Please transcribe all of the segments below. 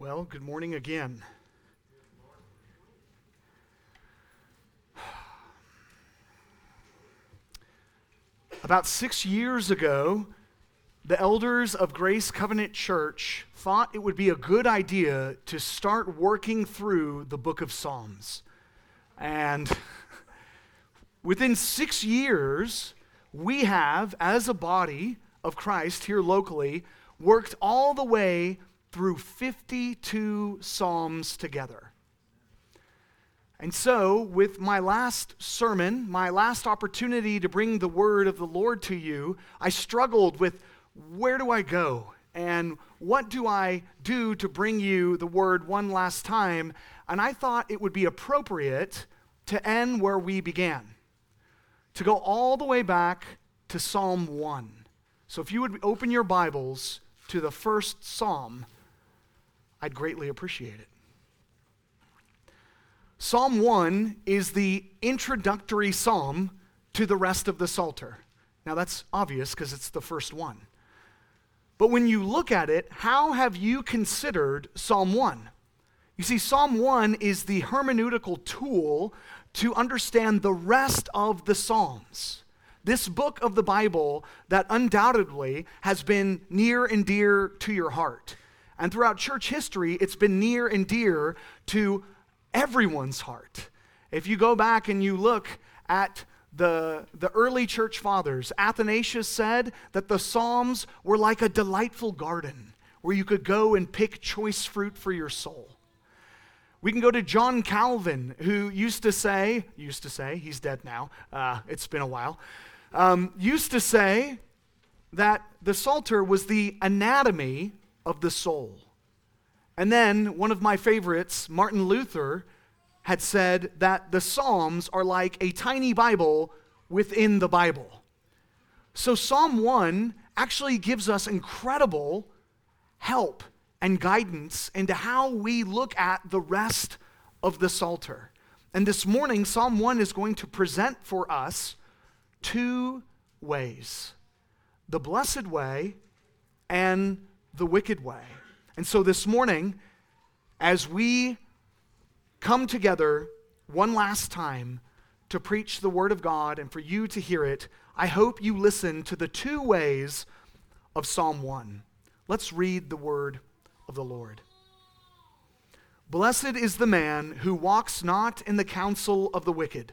Well, good morning again. About six years ago, the elders of Grace Covenant Church thought it would be a good idea to start working through the book of Psalms. And within six years, we have, as a body of Christ here locally, worked all the way through 52 Psalms together. And so, with my last sermon, my last opportunity to bring the word of the Lord to you, I struggled with where do I go? And what do I do to bring you the word one last time? And I thought it would be appropriate to end where we began, to go all the way back to Psalm 1. So if you would open your Bibles to the first Psalm, I'd greatly appreciate it. Psalm 1 is the introductory psalm to the rest of the Psalter. Now, that's obvious because it's the first one. But when you look at it, how have you considered Psalm 1? You see, Psalm 1 is the hermeneutical tool to understand the rest of the Psalms. This book of the Bible that undoubtedly has been near and dear to your heart. And throughout church history, it's been near and dear to everyone's heart. If you go back and you look at the, the early church fathers, Athanasius said that the Psalms were like a delightful garden where you could go and pick choice fruit for your soul. We can go to John Calvin, who used to say, used to say, he's dead now, uh, it's been a while, um, used to say that the Psalter was the anatomy of the soul. And then one of my favorites, Martin Luther, had said that the Psalms are like a tiny Bible within the Bible. So Psalm 1 actually gives us incredible help and guidance into how we look at the rest of the Psalter. And this morning, Psalm 1 is going to present for us two ways the blessed way and the wicked way. And so this morning, as we come together one last time to preach the Word of God and for you to hear it, I hope you listen to the two ways of Psalm 1. Let's read the Word of the Lord. Blessed is the man who walks not in the counsel of the wicked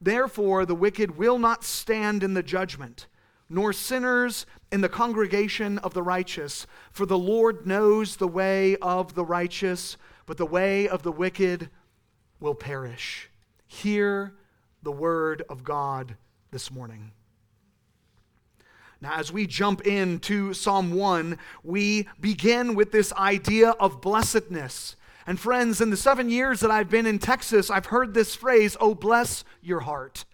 Therefore, the wicked will not stand in the judgment, nor sinners in the congregation of the righteous. For the Lord knows the way of the righteous, but the way of the wicked will perish. Hear the word of God this morning. Now, as we jump into Psalm 1, we begin with this idea of blessedness. And friends, in the seven years that I've been in Texas, I've heard this phrase, oh, bless your heart.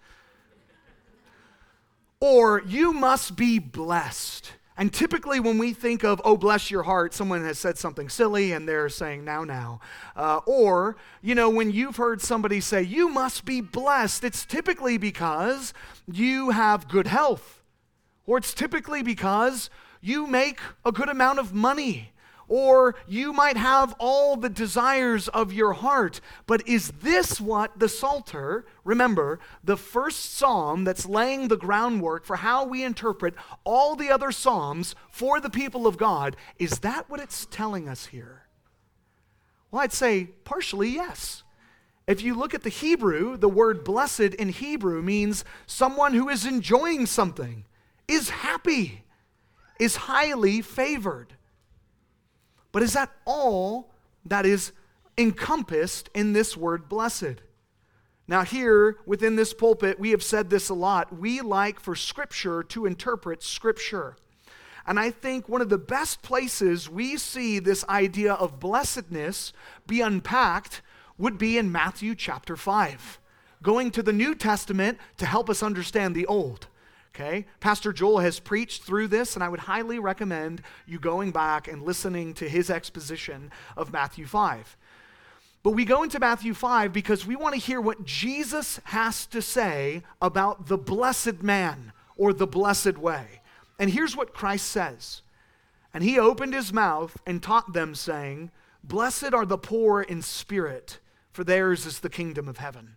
Or, you must be blessed. And typically, when we think of, oh, bless your heart, someone has said something silly and they're saying, now, now. Uh, or, you know, when you've heard somebody say, you must be blessed, it's typically because you have good health. Or it's typically because you make a good amount of money or you might have all the desires of your heart. But is this what the Psalter, remember, the first psalm that's laying the groundwork for how we interpret all the other psalms for the people of God, is that what it's telling us here? Well, I'd say partially yes. If you look at the Hebrew, the word blessed in Hebrew means someone who is enjoying something, is happy, is highly favored. But is that all that is encompassed in this word blessed? Now, here within this pulpit, we have said this a lot. We like for Scripture to interpret Scripture. And I think one of the best places we see this idea of blessedness be unpacked would be in Matthew chapter 5, going to the New Testament to help us understand the Old. Okay? Pastor Joel has preached through this, and I would highly recommend you going back and listening to his exposition of Matthew 5. But we go into Matthew 5 because we want to hear what Jesus has to say about the blessed man or the blessed way. And here's what Christ says And he opened his mouth and taught them, saying, Blessed are the poor in spirit, for theirs is the kingdom of heaven.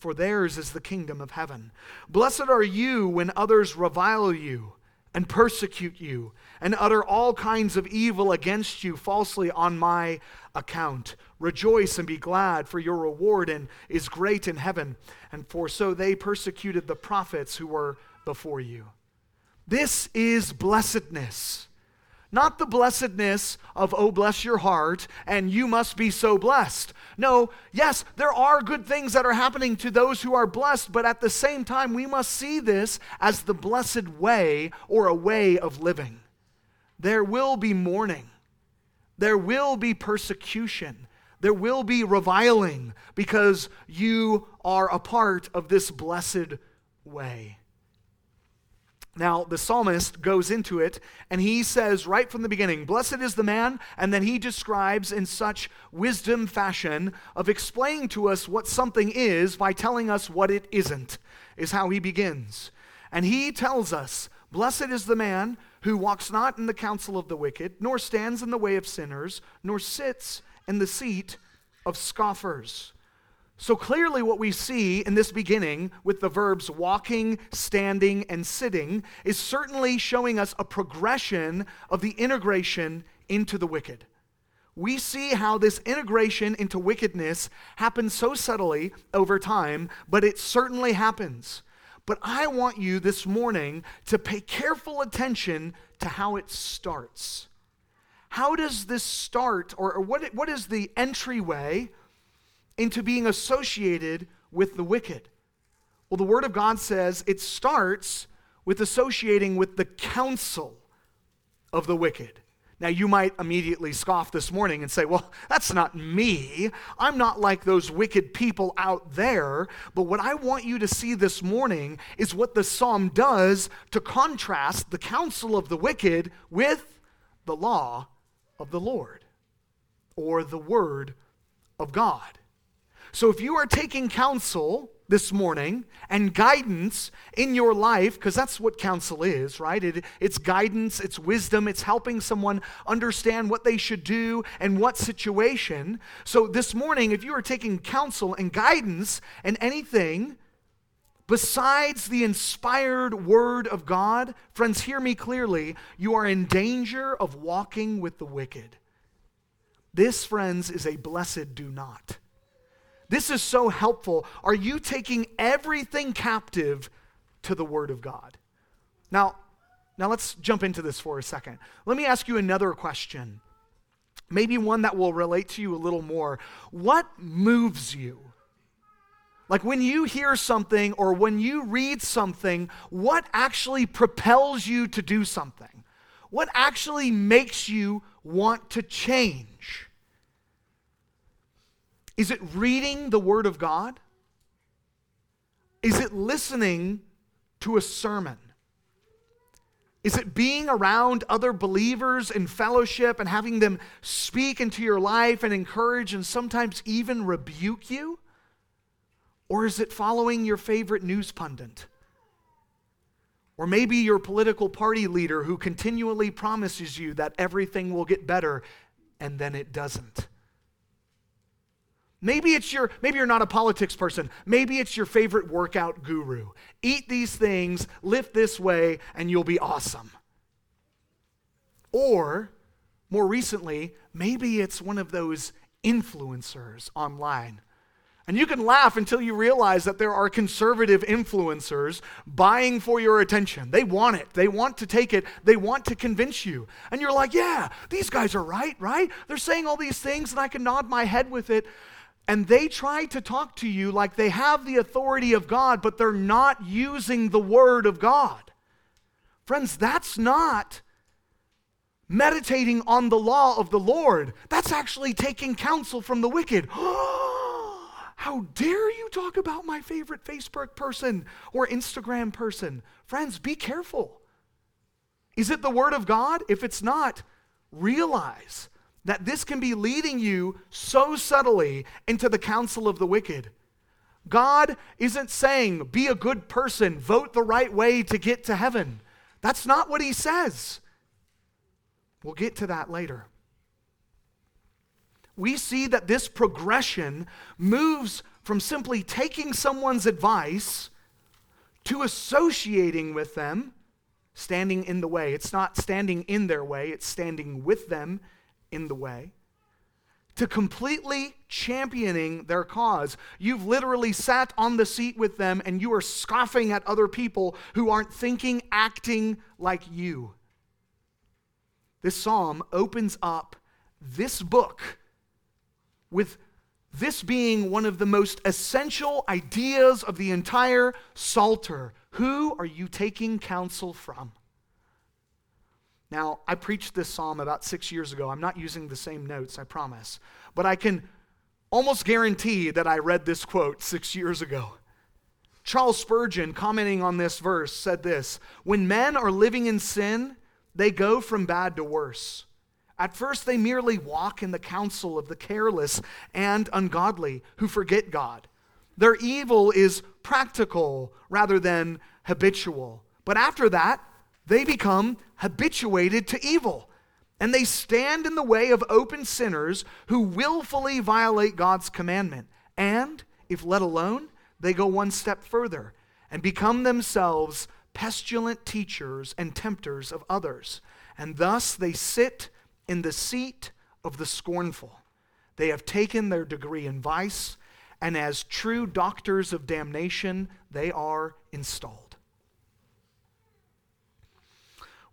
for theirs is the kingdom of heaven. Blessed are you when others revile you and persecute you and utter all kinds of evil against you falsely on my account. Rejoice and be glad, for your reward and is great in heaven. And for so they persecuted the prophets who were before you. This is blessedness. Not the blessedness of, oh, bless your heart, and you must be so blessed. No, yes, there are good things that are happening to those who are blessed, but at the same time, we must see this as the blessed way or a way of living. There will be mourning, there will be persecution, there will be reviling because you are a part of this blessed way. Now, the psalmist goes into it and he says right from the beginning, Blessed is the man. And then he describes in such wisdom fashion of explaining to us what something is by telling us what it isn't, is how he begins. And he tells us, Blessed is the man who walks not in the counsel of the wicked, nor stands in the way of sinners, nor sits in the seat of scoffers. So clearly, what we see in this beginning with the verbs walking, standing, and sitting is certainly showing us a progression of the integration into the wicked. We see how this integration into wickedness happens so subtly over time, but it certainly happens. But I want you this morning to pay careful attention to how it starts. How does this start, or, what, what is the entryway? Into being associated with the wicked? Well, the Word of God says it starts with associating with the counsel of the wicked. Now, you might immediately scoff this morning and say, Well, that's not me. I'm not like those wicked people out there. But what I want you to see this morning is what the psalm does to contrast the counsel of the wicked with the law of the Lord or the word of God. So if you are taking counsel this morning and guidance in your life, because that's what counsel is, right? It, it's guidance, it's wisdom, it's helping someone understand what they should do and what situation. So this morning, if you are taking counsel and guidance and anything, Besides the inspired word of God, friends, hear me clearly, you are in danger of walking with the wicked. This, friends, is a blessed do not. This is so helpful. Are you taking everything captive to the Word of God? Now, now let's jump into this for a second. Let me ask you another question. Maybe one that will relate to you a little more. What moves you? Like when you hear something or when you read something, what actually propels you to do something? What actually makes you want to change? Is it reading the Word of God? Is it listening to a sermon? Is it being around other believers in fellowship and having them speak into your life and encourage and sometimes even rebuke you? Or is it following your favorite news pundit? Or maybe your political party leader who continually promises you that everything will get better and then it doesn't? Maybe it's your maybe you're not a politics person. Maybe it's your favorite workout guru. Eat these things, lift this way and you'll be awesome. Or more recently, maybe it's one of those influencers online. And you can laugh until you realize that there are conservative influencers buying for your attention. They want it. They want to take it. They want to convince you. And you're like, yeah, these guys are right, right? They're saying all these things, and I can nod my head with it. And they try to talk to you like they have the authority of God, but they're not using the word of God. Friends, that's not meditating on the law of the Lord. That's actually taking counsel from the wicked. How dare you talk about my favorite Facebook person or Instagram person? Friends, be careful. Is it the Word of God? If it's not, realize that this can be leading you so subtly into the counsel of the wicked. God isn't saying, be a good person, vote the right way to get to heaven. That's not what He says. We'll get to that later. We see that this progression moves from simply taking someone's advice to associating with them, standing in the way. It's not standing in their way, it's standing with them in the way. To completely championing their cause. You've literally sat on the seat with them and you are scoffing at other people who aren't thinking, acting like you. This psalm opens up this book with this being one of the most essential ideas of the entire Psalter. Who are you taking counsel from? Now, I preached this psalm about six years ago. I'm not using the same notes, I promise. But I can almost guarantee that I read this quote six years ago. Charles Spurgeon, commenting on this verse, said this When men are living in sin, they go from bad to worse. At first, they merely walk in the counsel of the careless and ungodly who forget God. Their evil is practical rather than habitual. But after that, they become habituated to evil. And they stand in the way of open sinners who willfully violate God's commandment. And, if let alone, they go one step further and become themselves pestilent teachers and tempters of others. And thus they sit in the seat of the scornful. They have taken their degree in vice, and as true doctors of damnation, they are installed.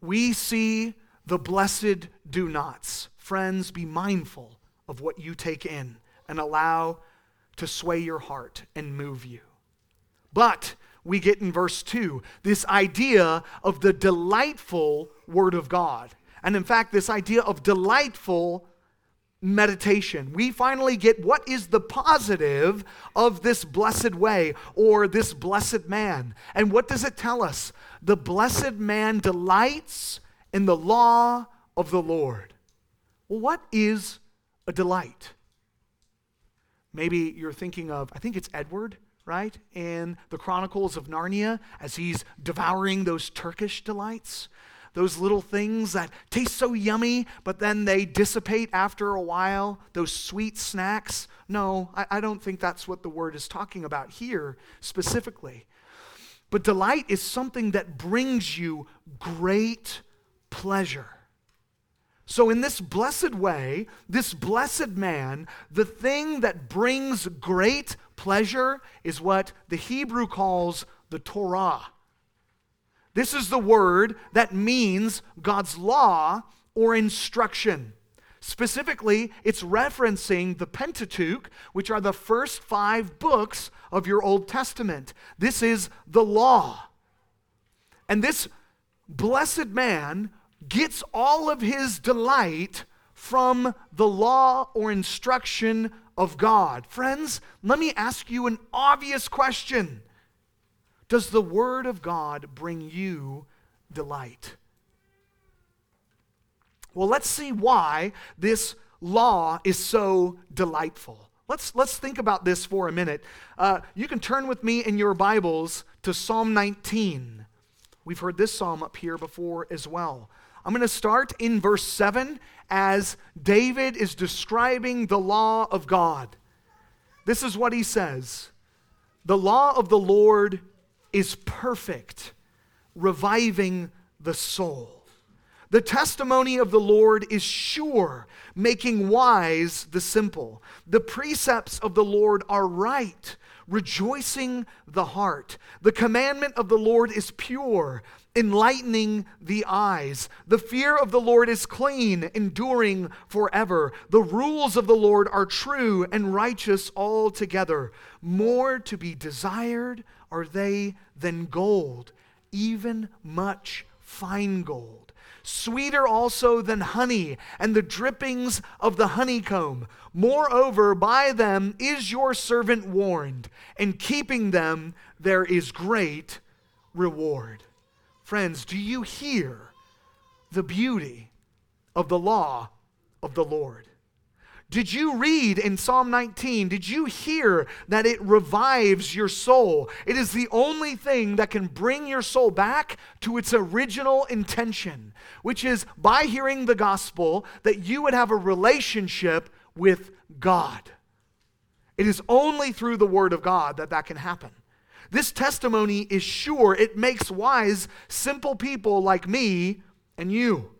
We see the blessed do nots. Friends, be mindful of what you take in and allow to sway your heart and move you. But we get in verse 2 this idea of the delightful Word of God. And in fact, this idea of delightful meditation. We finally get what is the positive of this blessed way or this blessed man. And what does it tell us? The blessed man delights in the law of the Lord. Well, what is a delight? Maybe you're thinking of, I think it's Edward, right? In the Chronicles of Narnia, as he's devouring those Turkish delights those little things that taste so yummy, but then they dissipate after a while, those sweet snacks. No, I, I don't think that's what the word is talking about here specifically. But delight is something that brings you great pleasure. So, in this blessed way, this blessed man, the thing that brings great pleasure is what the Hebrew calls the Torah. This is the word that means God's law or instruction. Specifically, it's referencing the Pentateuch, which are the first five books of your Old Testament. This is the law. And this blessed man gets all of his delight from the law or instruction of God. Friends, let me ask you an obvious question does the Word of God bring you delight? Well, let's see why this law is so delightful. Let's, let's think about this for a minute. Uh, you can turn with me in your Bibles to Psalm 19. We've heard this psalm up here before as well. I'm going to start in verse 7 as David is describing the law of God. This is what he says The law of the Lord is perfect, reviving the soul. The testimony of the Lord is sure, making wise the simple. The precepts of the Lord are right, rejoicing the heart. The commandment of the Lord is pure, enlightening the eyes. The fear of the Lord is clean, enduring forever. The rules of the Lord are true and righteous altogether. More to be desired are they than gold, even much fine gold sweeter also than honey and the drippings of the honeycomb. Moreover, by them is your servant warned, and keeping them there is great reward. Friends, do you hear the beauty of the law of the Lord? Did you read in Psalm 19? Did you hear that it revives your soul? It is the only thing that can bring your soul back to its original intention, which is by hearing the gospel that you would have a relationship with God. It is only through the word of God that that can happen. This testimony is sure. It makes wise simple people like me and you.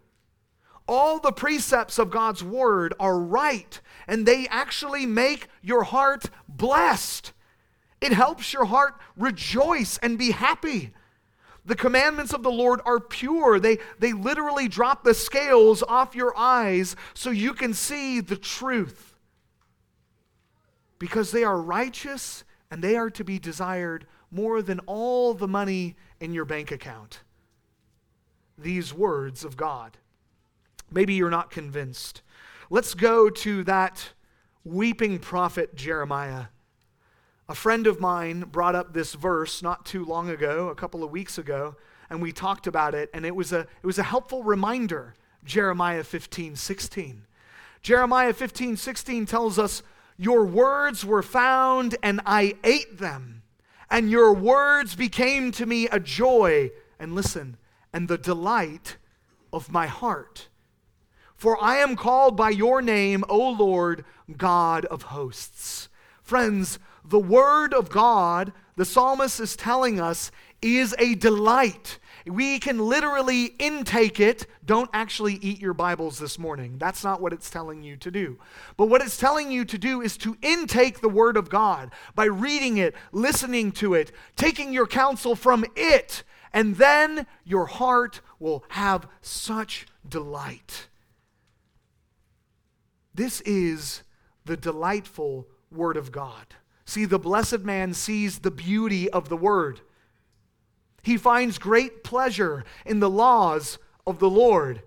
All the precepts of God's word are right, and they actually make your heart blessed. It helps your heart rejoice and be happy. The commandments of the Lord are pure. They, they literally drop the scales off your eyes so you can see the truth. Because they are righteous and they are to be desired more than all the money in your bank account. These words of God. Maybe you're not convinced. Let's go to that weeping prophet Jeremiah. A friend of mine brought up this verse not too long ago, a couple of weeks ago, and we talked about it, and it was a, it was a helpful reminder. Jeremiah 15, 16. Jeremiah 15, 16 tells us, Your words were found, and I ate them, and your words became to me a joy, and listen, and the delight of my heart. For I am called by your name, O Lord, God of hosts. Friends, the word of God, the psalmist is telling us, is a delight. We can literally intake it. Don't actually eat your Bibles this morning. That's not what it's telling you to do. But what it's telling you to do is to intake the Word of God by reading it, listening to it, taking your counsel from it, and then your heart will have such delight. This is the delightful Word of God. See, the blessed man sees the beauty of the Word. He finds great pleasure in the laws of the Lord,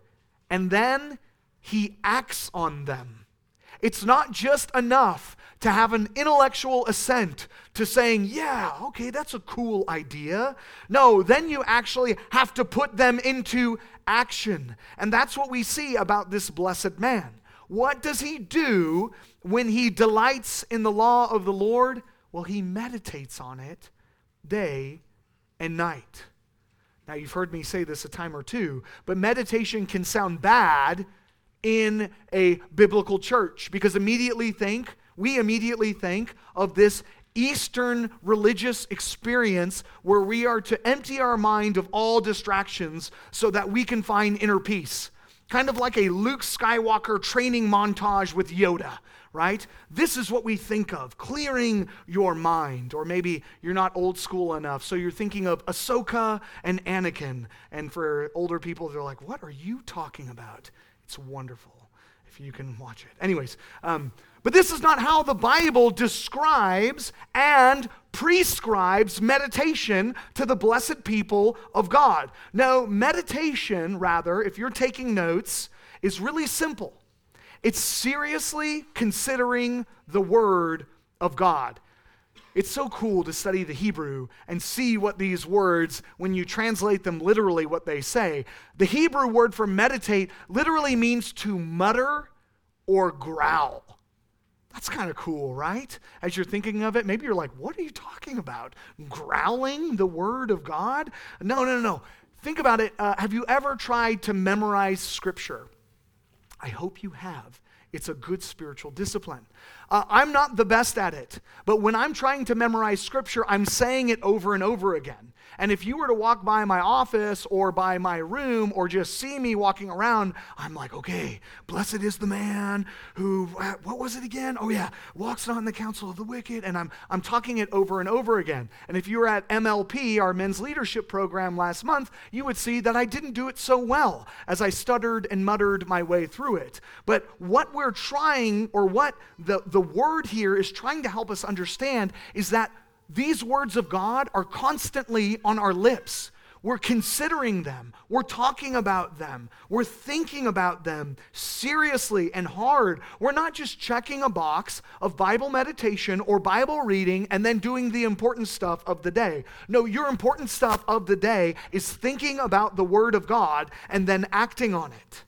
and then he acts on them. It's not just enough to have an intellectual assent to saying, yeah, okay, that's a cool idea. No, then you actually have to put them into action. And that's what we see about this blessed man. What does he do when he delights in the law of the Lord? Well, he meditates on it day and night. Now, you've heard me say this a time or two, but meditation can sound bad in a biblical church because immediately think, we immediately think of this Eastern religious experience where we are to empty our mind of all distractions so that we can find inner peace kind of like a Luke Skywalker training montage with Yoda, right? This is what we think of clearing your mind. Or maybe you're not old school enough, so you're thinking of Ahsoka and Anakin. And for older people, they're like, what are you talking about? It's wonderful if you can watch it. Anyways, um, but this is not how the Bible describes and prescribes meditation to the blessed people of God. No, meditation, rather, if you're taking notes, is really simple. It's seriously considering the Word of God. It's so cool to study the Hebrew and see what these words, when you translate them literally, what they say. The Hebrew word for meditate literally means to mutter or growl. That's kind of cool, right? As you're thinking of it, maybe you're like, what are you talking about? Growling the word of God? No, no, no. Think about it. Uh, have you ever tried to memorize scripture? I hope you have. It's a good spiritual discipline. Uh, I'm not the best at it, but when I'm trying to memorize scripture, I'm saying it over and over again. And if you were to walk by my office or by my room or just see me walking around, I'm like, okay, blessed is the man who, uh, what was it again? Oh, yeah, walks not in the counsel of the wicked. And I'm, I'm talking it over and over again. And if you were at MLP, our men's leadership program last month, you would see that I didn't do it so well as I stuttered and muttered my way through it. But what we're trying, or what the, the word here is trying to help us understand, is that these words of God are constantly on our lips. We're considering them. We're talking about them. We're thinking about them seriously and hard. We're not just checking a box of Bible meditation or Bible reading and then doing the important stuff of the day. No, your important stuff of the day is thinking about the Word of God and then acting on it.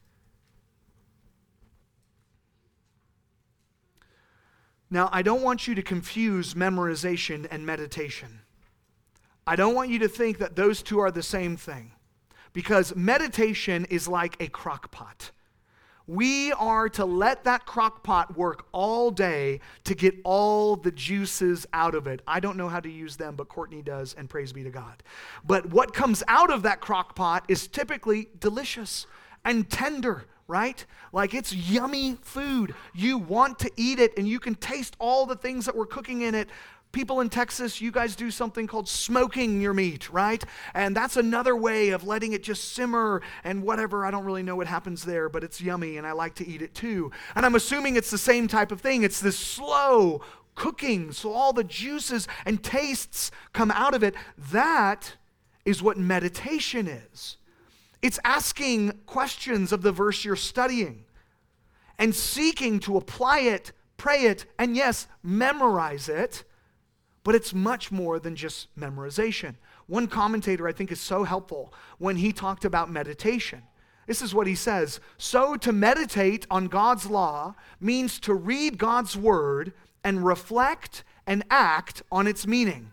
Now, I don't want you to confuse memorization and meditation. I don't want you to think that those two are the same thing because meditation is like a crock pot. We are to let that crock pot work all day to get all the juices out of it. I don't know how to use them, but Courtney does, and praise be to God. But what comes out of that crock pot is typically delicious and tender right? Like it's yummy food. You want to eat it and you can taste all the things that we're cooking in it. People in Texas, you guys do something called smoking your meat, right? And that's another way of letting it just simmer and whatever. I don't really know what happens there, but it's yummy and I like to eat it too. And I'm assuming it's the same type of thing. It's this slow cooking, so all the juices and tastes come out of it. That is what meditation is. It's asking questions of the verse you're studying and seeking to apply it, pray it, and yes, memorize it. But it's much more than just memorization. One commentator I think is so helpful when he talked about meditation. This is what he says So to meditate on God's law means to read God's word and reflect and act on its meaning.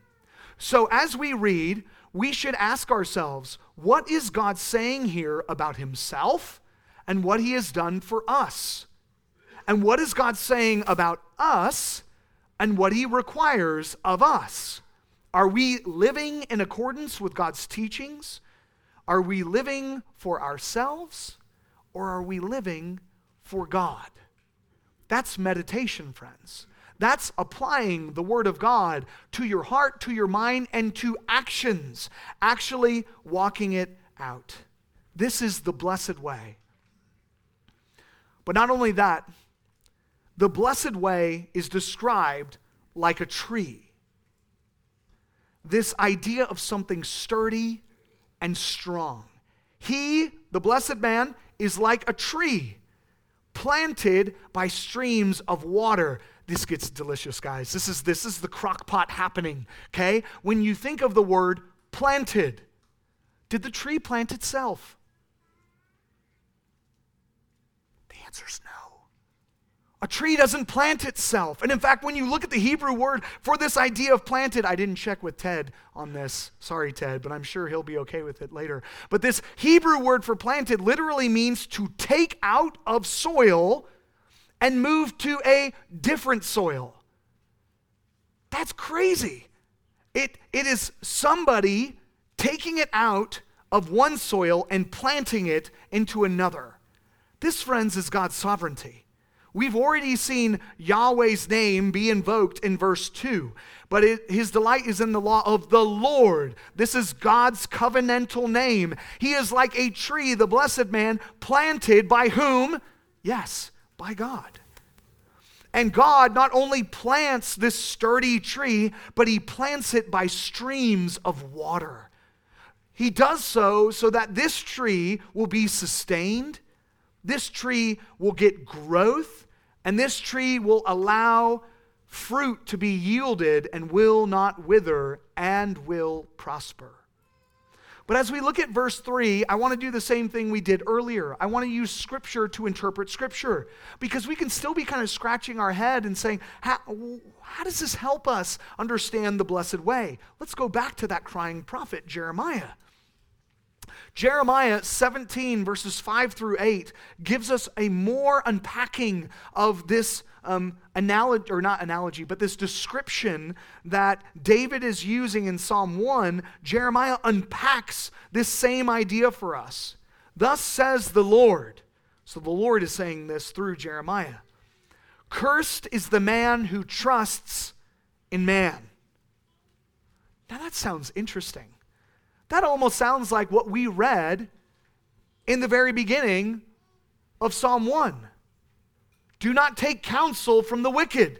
So as we read, we should ask ourselves what is God saying here about himself and what he has done for us? And what is God saying about us and what he requires of us? Are we living in accordance with God's teachings? Are we living for ourselves or are we living for God? That's meditation, friends. That's applying the Word of God to your heart, to your mind, and to actions, actually walking it out. This is the blessed way. But not only that, the blessed way is described like a tree. This idea of something sturdy and strong. He, the blessed man, is like a tree planted by streams of water this gets delicious, guys. This is, this is the crock pot happening, okay? When you think of the word planted, did the tree plant itself? The answer is no. A tree doesn't plant itself. And in fact, when you look at the Hebrew word for this idea of planted, I didn't check with Ted on this. Sorry, Ted, but I'm sure he'll be okay with it later. But this Hebrew word for planted literally means to take out of soil and move to a different soil. That's crazy. It, it is somebody taking it out of one soil and planting it into another. This, friends, is God's sovereignty. We've already seen Yahweh's name be invoked in verse 2, but it, his delight is in the law of the Lord. This is God's covenantal name. He is like a tree, the blessed man, planted by whom? Yes, by God. And God not only plants this sturdy tree, but He plants it by streams of water. He does so so that this tree will be sustained, this tree will get growth, and this tree will allow fruit to be yielded and will not wither and will prosper. But as we look at verse 3, I want to do the same thing we did earlier. I want to use Scripture to interpret Scripture because we can still be kind of scratching our head and saying, how, how does this help us understand the blessed way? Let's go back to that crying prophet, Jeremiah. Jeremiah 17, verses 5 through 8, gives us a more unpacking of this um, analogy, or not analogy, but this description that David is using in Psalm 1. Jeremiah unpacks this same idea for us. Thus says the Lord. So the Lord is saying this through Jeremiah. Cursed is the man who trusts in man. Now that sounds interesting. That almost sounds like what we read in the very beginning of Psalm 1. Do not take counsel from the wicked.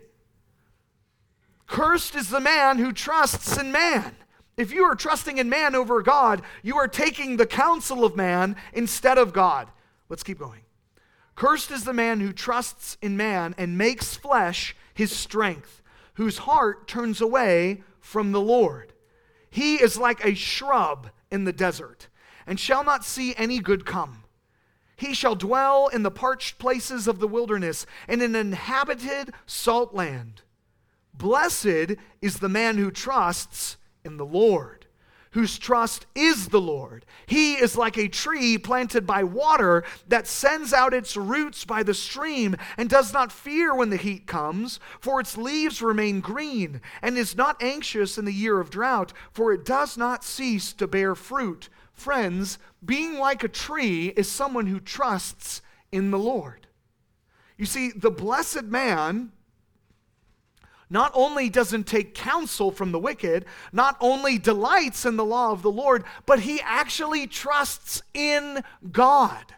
Cursed is the man who trusts in man. If you are trusting in man over God, you are taking the counsel of man instead of God. Let's keep going. Cursed is the man who trusts in man and makes flesh his strength, whose heart turns away from the Lord. He is like a shrub in the desert, and shall not see any good come. He shall dwell in the parched places of the wilderness, in an inhabited salt land. Blessed is the man who trusts in the Lord, whose trust is the Lord. He is like a tree planted by water that sends out its roots by the stream and does not fear when the heat comes, for its leaves remain green, and is not anxious in the year of drought, for it does not cease to bear fruit. Friends, being like a tree is someone who trusts in the Lord. You see, the blessed man not only doesn't take counsel from the wicked, not only delights in the law of the Lord, but he actually trusts in God.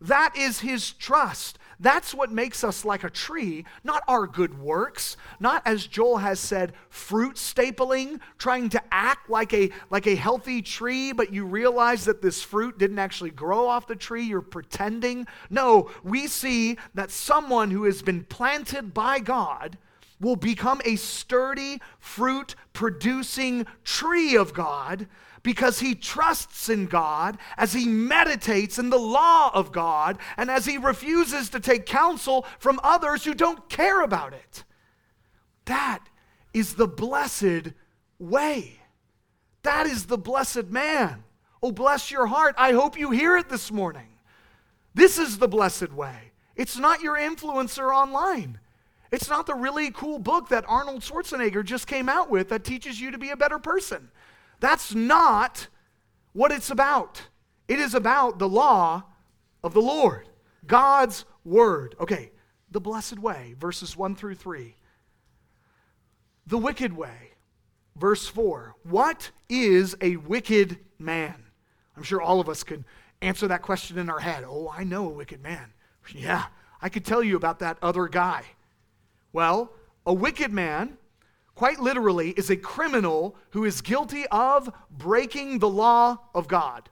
That is his trust. That's what makes us like a tree, not our good works, not as Joel has said, fruit stapling, trying to act like a like a healthy tree, but you realize that this fruit didn't actually grow off the tree, you're pretending. No, we see that someone who has been planted by God will become a sturdy, fruit producing tree of God because he trusts in God as he meditates in the law of God and as he refuses to take counsel from others who don't care about it. That is the blessed way. That is the blessed man. Oh, bless your heart. I hope you hear it this morning. This is the blessed way. It's not your influencer online. It's not the really cool book that Arnold Schwarzenegger just came out with that teaches you to be a better person. That's not what it's about. It is about the law of the Lord, God's word. Okay, the blessed way, verses 1 through 3. The wicked way, verse 4. What is a wicked man? I'm sure all of us could answer that question in our head. Oh, I know a wicked man. Yeah, I could tell you about that other guy. Well, a wicked man, quite literally, is a criminal who is guilty of breaking the law of God.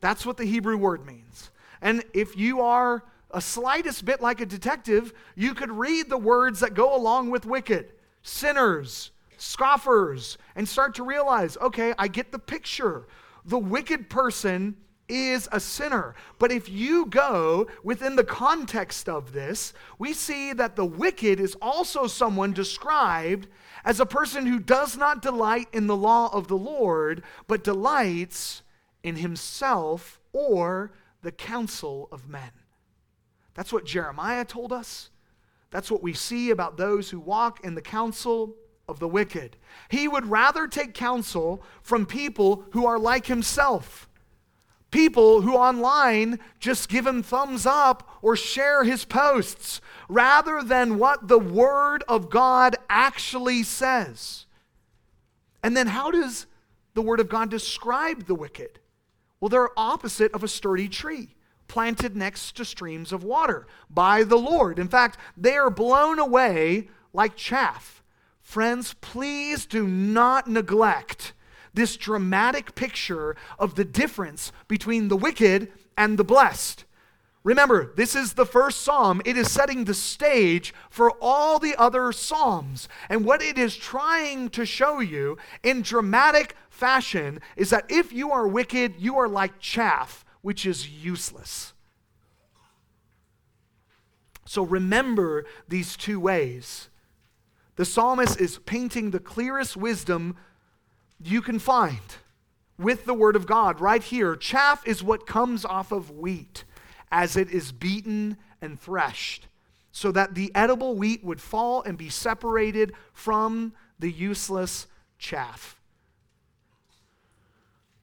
That's what the Hebrew word means. And if you are a slightest bit like a detective, you could read the words that go along with wicked sinners, scoffers, and start to realize okay, I get the picture. The wicked person is a sinner. But if you go within the context of this, we see that the wicked is also someone described as a person who does not delight in the law of the Lord, but delights in himself or the counsel of men. That's what Jeremiah told us. That's what we see about those who walk in the counsel of the wicked. He would rather take counsel from people who are like himself people who online just give him thumbs up or share his posts rather than what the Word of God actually says. And then, how does the Word of God describe the wicked? Well, they're opposite of a sturdy tree planted next to streams of water by the Lord. In fact, they are blown away like chaff. Friends, please do not neglect this dramatic picture of the difference between the wicked and the blessed. Remember, this is the first psalm. It is setting the stage for all the other psalms. And what it is trying to show you in dramatic fashion is that if you are wicked, you are like chaff, which is useless. So remember these two ways. The psalmist is painting the clearest wisdom you can find. with the word of God right here. Chaff is what comes off of wheat as it is beaten and threshed, so that the edible wheat would fall and be separated from the useless chaff.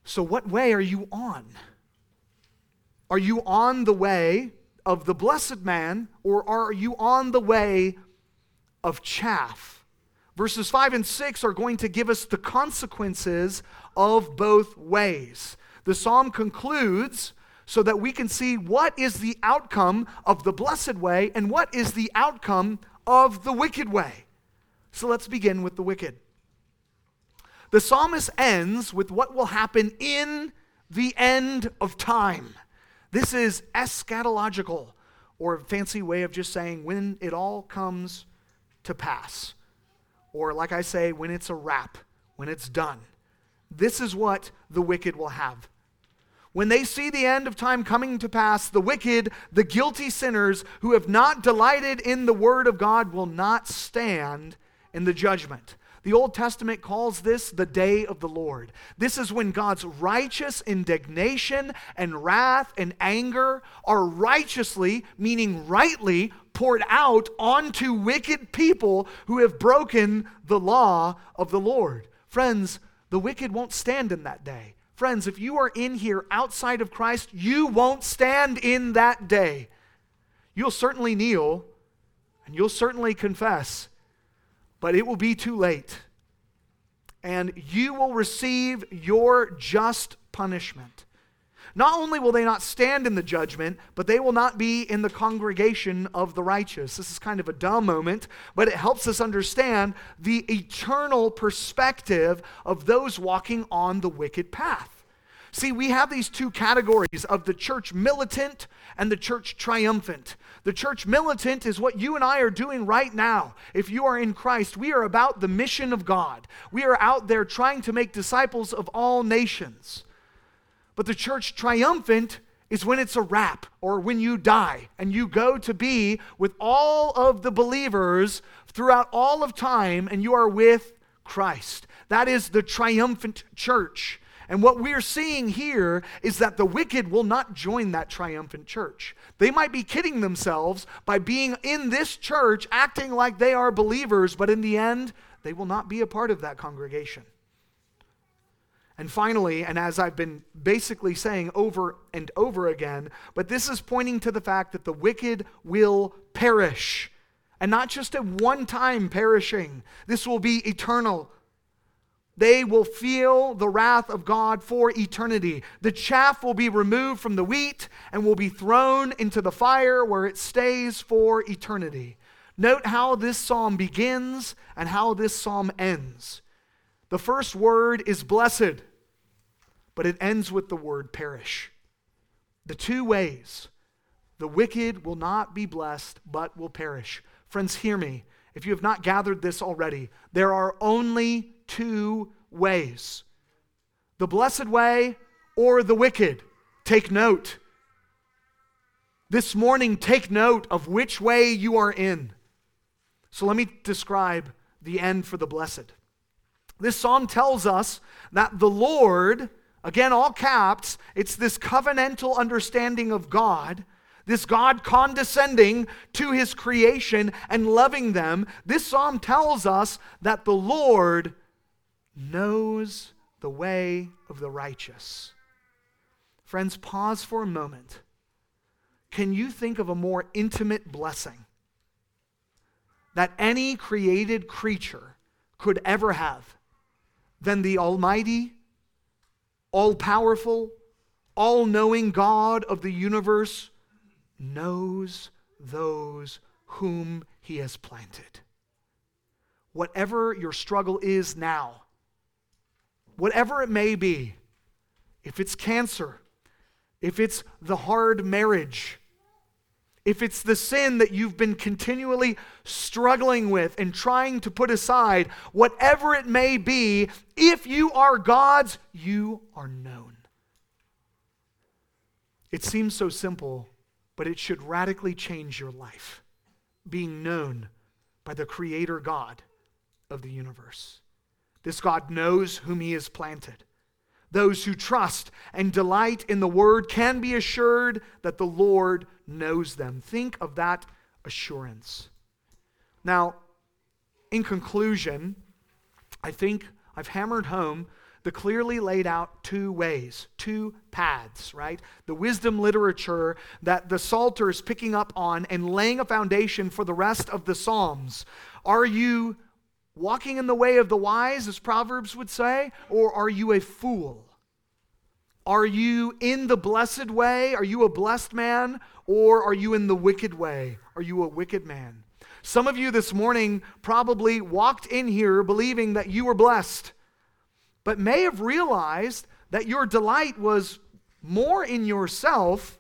So, what way are you on? Are you on the way of the blessed man, or are you on the way of chaff? Verses 5 and 6 are going to give us the consequences of both ways. The psalm concludes so that we can see what is the outcome of the blessed way and what is the outcome of the wicked way. So let's begin with the wicked. The psalmist ends with what will happen in the end of time. This is eschatological, or a fancy way of just saying when it all comes to pass. Or, like I say, when it's a wrap, when it's done. This is what the wicked will have. When they see the end of time coming to pass, the wicked, the guilty sinners who have not delighted in the word of God will not stand in the judgment. The Old Testament calls this the day of the Lord. This is when God's righteous indignation and wrath and anger are righteously, meaning rightly, poured out onto wicked people who have broken the law of the Lord. Friends, the wicked won't stand in that day. Friends, if you are in here outside of Christ, you won't stand in that day. You'll certainly kneel and you'll certainly confess, but it will be too late. And you will receive your just punishment. Not only will they not stand in the judgment, but they will not be in the congregation of the righteous. This is kind of a dumb moment, but it helps us understand the eternal perspective of those walking on the wicked path. See, we have these two categories of the church militant and the church triumphant. The church militant is what you and I are doing right now. If you are in Christ, we are about the mission of God. We are out there trying to make disciples of all nations. But the church triumphant is when it's a wrap or when you die and you go to be with all of the believers throughout all of time and you are with Christ. That is the triumphant church. And what we're seeing here is that the wicked will not join that triumphant church. They might be kidding themselves by being in this church, acting like they are believers, but in the end, they will not be a part of that congregation. And finally, and as I've been basically saying over and over again, but this is pointing to the fact that the wicked will perish. And not just a one time perishing, this will be eternal. They will feel the wrath of God for eternity. The chaff will be removed from the wheat and will be thrown into the fire where it stays for eternity. Note how this psalm begins and how this psalm ends. The first word is blessed, but it ends with the word perish. The two ways the wicked will not be blessed, but will perish. Friends, hear me. If you have not gathered this already, there are only two ways the blessed way or the wicked. Take note. This morning, take note of which way you are in. So let me describe the end for the blessed. This psalm tells us that the Lord, again, all caps, it's this covenantal understanding of God, this God condescending to his creation and loving them. This psalm tells us that the Lord knows the way of the righteous. Friends, pause for a moment. Can you think of a more intimate blessing that any created creature could ever have than the Almighty, all powerful, all knowing God of the universe knows those whom He has planted. Whatever your struggle is now, whatever it may be, if it's cancer, if it's the hard marriage, if it's the sin that you've been continually struggling with and trying to put aside, whatever it may be, if you are God's, you are known. It seems so simple, but it should radically change your life. Being known by the Creator God of the universe. This God knows whom He has planted. Those who trust and delight in the word can be assured that the Lord knows them. Think of that assurance. Now, in conclusion, I think I've hammered home the clearly laid out two ways, two paths, right? The wisdom literature that the Psalter is picking up on and laying a foundation for the rest of the Psalms. Are you walking in the way of the wise, as Proverbs would say, or are you a fool? Are you in the blessed way? Are you a blessed man? Or are you in the wicked way? Are you a wicked man? Some of you this morning probably walked in here believing that you were blessed but may have realized that your delight was more in yourself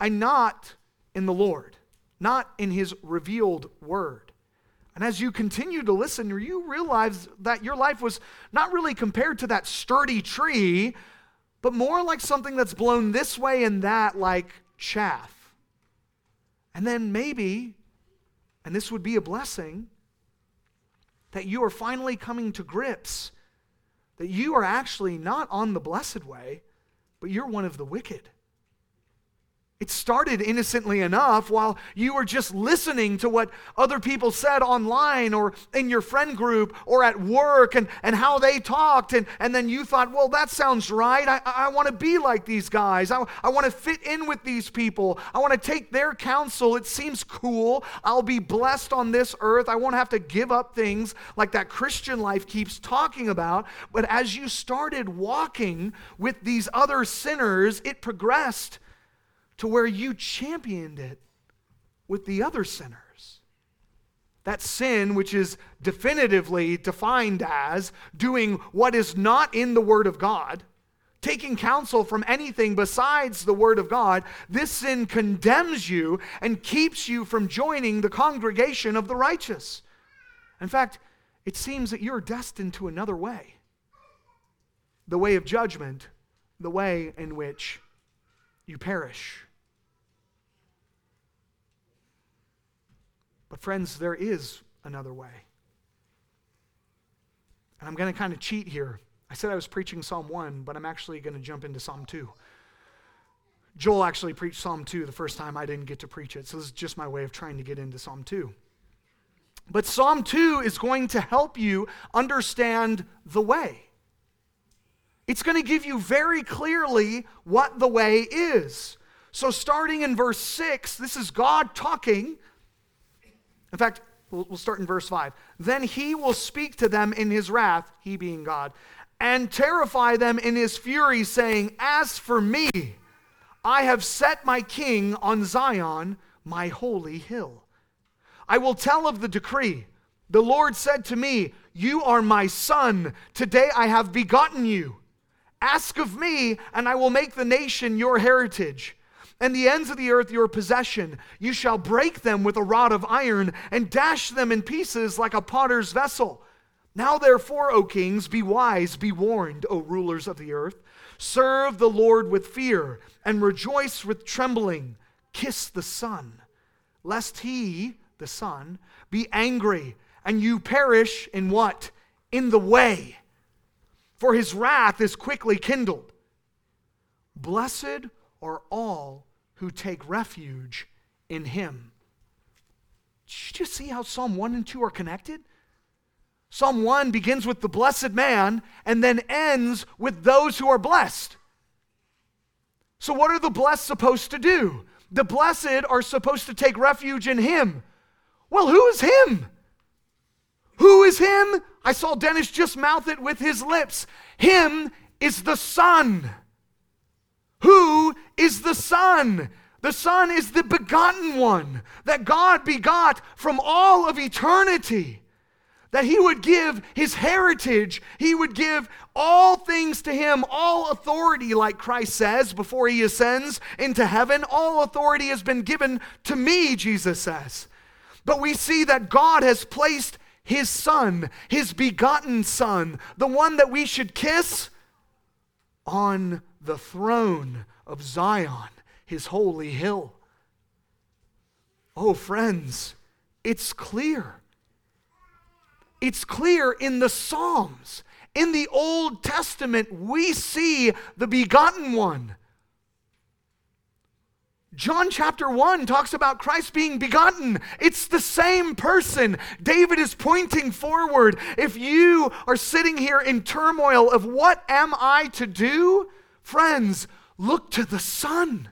and not in the Lord, not in His revealed word. And as you continue to listen, you realize that your life was not really compared to that sturdy tree, but more like something that's blown this way and that, like chaff. And then maybe, and this would be a blessing, that you are finally coming to grips that you are actually not on the blessed way, but you're one of the wicked. It started innocently enough while you were just listening to what other people said online or in your friend group or at work and, and how they talked. And, and then you thought, well, that sounds right. I, I want to be like these guys. I, I want to fit in with these people. I want to take their counsel. It seems cool. I'll be blessed on this earth. I won't have to give up things like that Christian life keeps talking about. But as you started walking with these other sinners, it progressed to where you championed it with the other sinners. That sin, which is definitively defined as doing what is not in the Word of God, taking counsel from anything besides the Word of God, this sin condemns you and keeps you from joining the congregation of the righteous. In fact, it seems that you're destined to another way the way of judgment, the way in which you perish. But, friends, there is another way. And I'm going to kind of cheat here. I said I was preaching Psalm 1, but I'm actually going to jump into Psalm 2. Joel actually preached Psalm 2 the first time I didn't get to preach it, so this is just my way of trying to get into Psalm 2. But Psalm 2 is going to help you understand the way. It's going to give you very clearly what the way is. So, starting in verse 6, this is God talking in fact, we'll, start in verse 5. Then he will speak to them in his wrath, he being God, and terrify them in his fury, saying, As for me, I have set my king on Zion, my holy hill. I will tell of the decree. The Lord said to me, You are my son. Today I have begotten you. Ask of me, and I will make the nation your heritage and the ends of the earth your possession. You shall break them with a rod of iron and dash them in pieces like a potter's vessel. Now, therefore, O kings, be wise, be warned, O rulers of the earth. Serve the Lord with fear and rejoice with trembling. Kiss the Son, lest he, the Son, be angry and you perish in what? In the way. For his wrath is quickly kindled. Blessed are all who take refuge in him. Did you see how Psalm 1 and 2 are connected? Psalm 1 begins with the blessed man and then ends with those who are blessed. So, what are the blessed supposed to do? The blessed are supposed to take refuge in him. Well, who is him? Who is him? I saw Dennis just mouth it with his lips. Him is the Son. Who is the Son? The Son is the begotten one that God begot from all of eternity. That He would give His heritage, He would give all things to Him, all authority, like Christ says before He ascends into heaven. All authority has been given to me, Jesus says. But we see that God has placed His Son, His begotten Son, the one that we should kiss, on the throne of Zion, his holy hill. Oh, friends, it's clear. It's clear in the Psalms, In the Old Testament, we see the begotten one. John chapter 1 talks about Christ being begotten. It's the same person. David is pointing forward. If you are sitting here in turmoil of what am I to do, friends, look to the Son.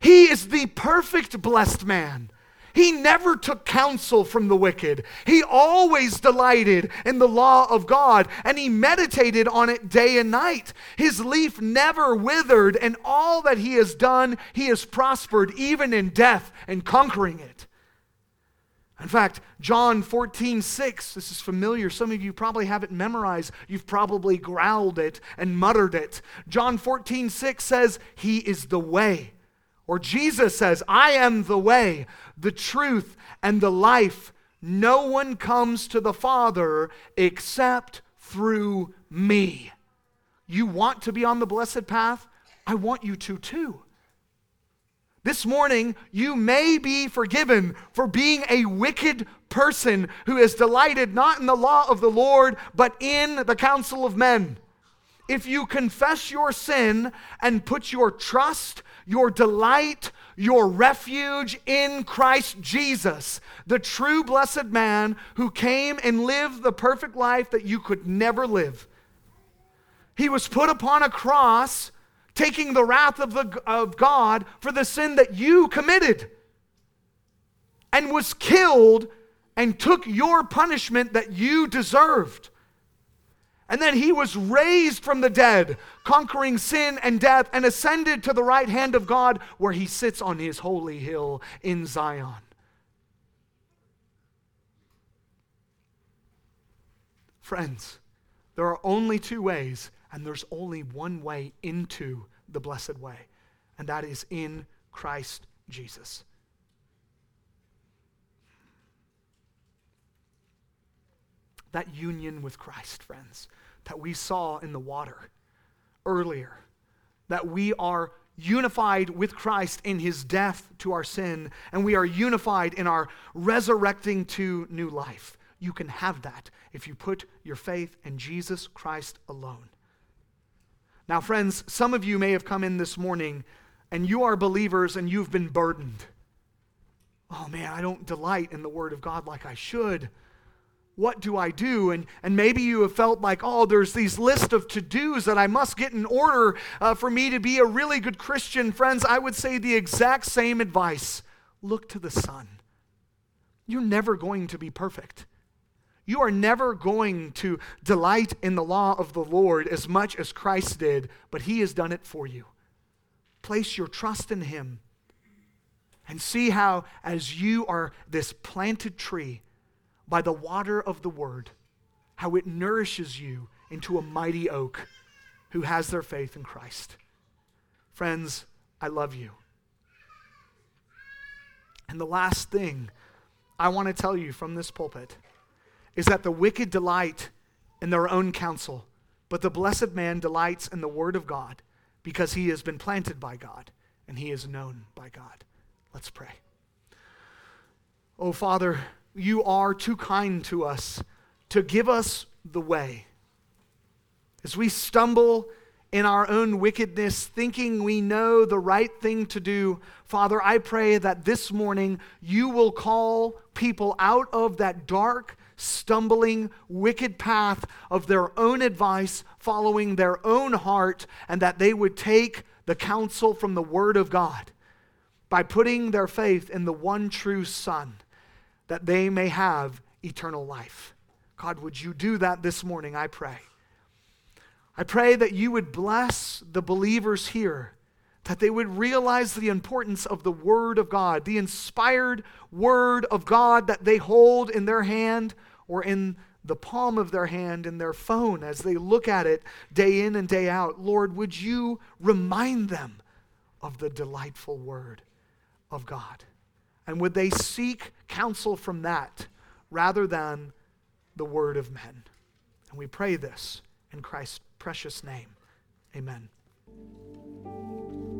He is the perfect blessed man. He never took counsel from the wicked. He always delighted in the law of God and he meditated on it day and night. His leaf never withered, and all that he has done, he has prospered, even in death and conquering it. In fact, John 14, 6, this is familiar. Some of you probably have it memorized. You've probably growled it and muttered it. John 14, 6 says, He is the way. Or Jesus says, I am the way, the truth, and the life. No one comes to the Father except through me. You want to be on the blessed path? I want you to too. This morning, you may be forgiven for being a wicked person who has delighted not in the law of the Lord, but in the counsel of men. If you confess your sin and put your trust, your delight, your refuge in Christ Jesus, the true blessed man who came and lived the perfect life that you could never live. He was put upon a cross, taking the wrath of, the, of God for the sin that you committed, and was killed and took your punishment that you deserved. And then he was raised from the dead, conquering sin and death, and ascended to the right hand of God, where he sits on his holy hill in Zion. Friends, there are only two ways, and there's only one way into the blessed way, and that is in Christ Jesus. that union with Christ, friends, that we saw in the water earlier, that we are unified with Christ in his death to our sin, and we are unified in our resurrecting to new life. You can have that if you put your faith in Jesus Christ alone. Now, friends, some of you may have come in this morning and you are believers and you've been burdened. Oh man, I don't delight in the Word of God like I should what do I do? And, and maybe you have felt like, oh, there's these list of to dos that I must get in order uh, for me to be a really good Christian. Friends, I would say the exact same advice look to the Son. You're never going to be perfect. You are never going to delight in the law of the Lord as much as Christ did, but He has done it for you. Place your trust in Him and see how, as you are this planted tree, by the water of the word, how it nourishes you into a mighty oak who has their faith in Christ. Friends, I love you. And the last thing I want to tell you from this pulpit is that the wicked delight in their own counsel, but the blessed man delights in the word of God because he has been planted by God and he is known by God. Let's pray. Oh, Father, you are too kind to us to give us the way. As we stumble in our own wickedness, thinking we know the right thing to do, Father, I pray that this morning you will call people out of that dark, stumbling, wicked path of their own advice, following their own heart, and that they would take the counsel from the Word of God by putting their faith in the one true Son that they may have eternal life. God, would you do that this morning? I pray. I pray that you would bless the believers here, that they would realize the importance of the Word of God, the inspired Word of God that they hold in their hand or in the palm of their hand in their phone as they look at it day in and day out. Lord, would you remind them of the delightful Word of God? And would they seek counsel from that rather than the word of men? And we pray this in Christ's precious name. Amen.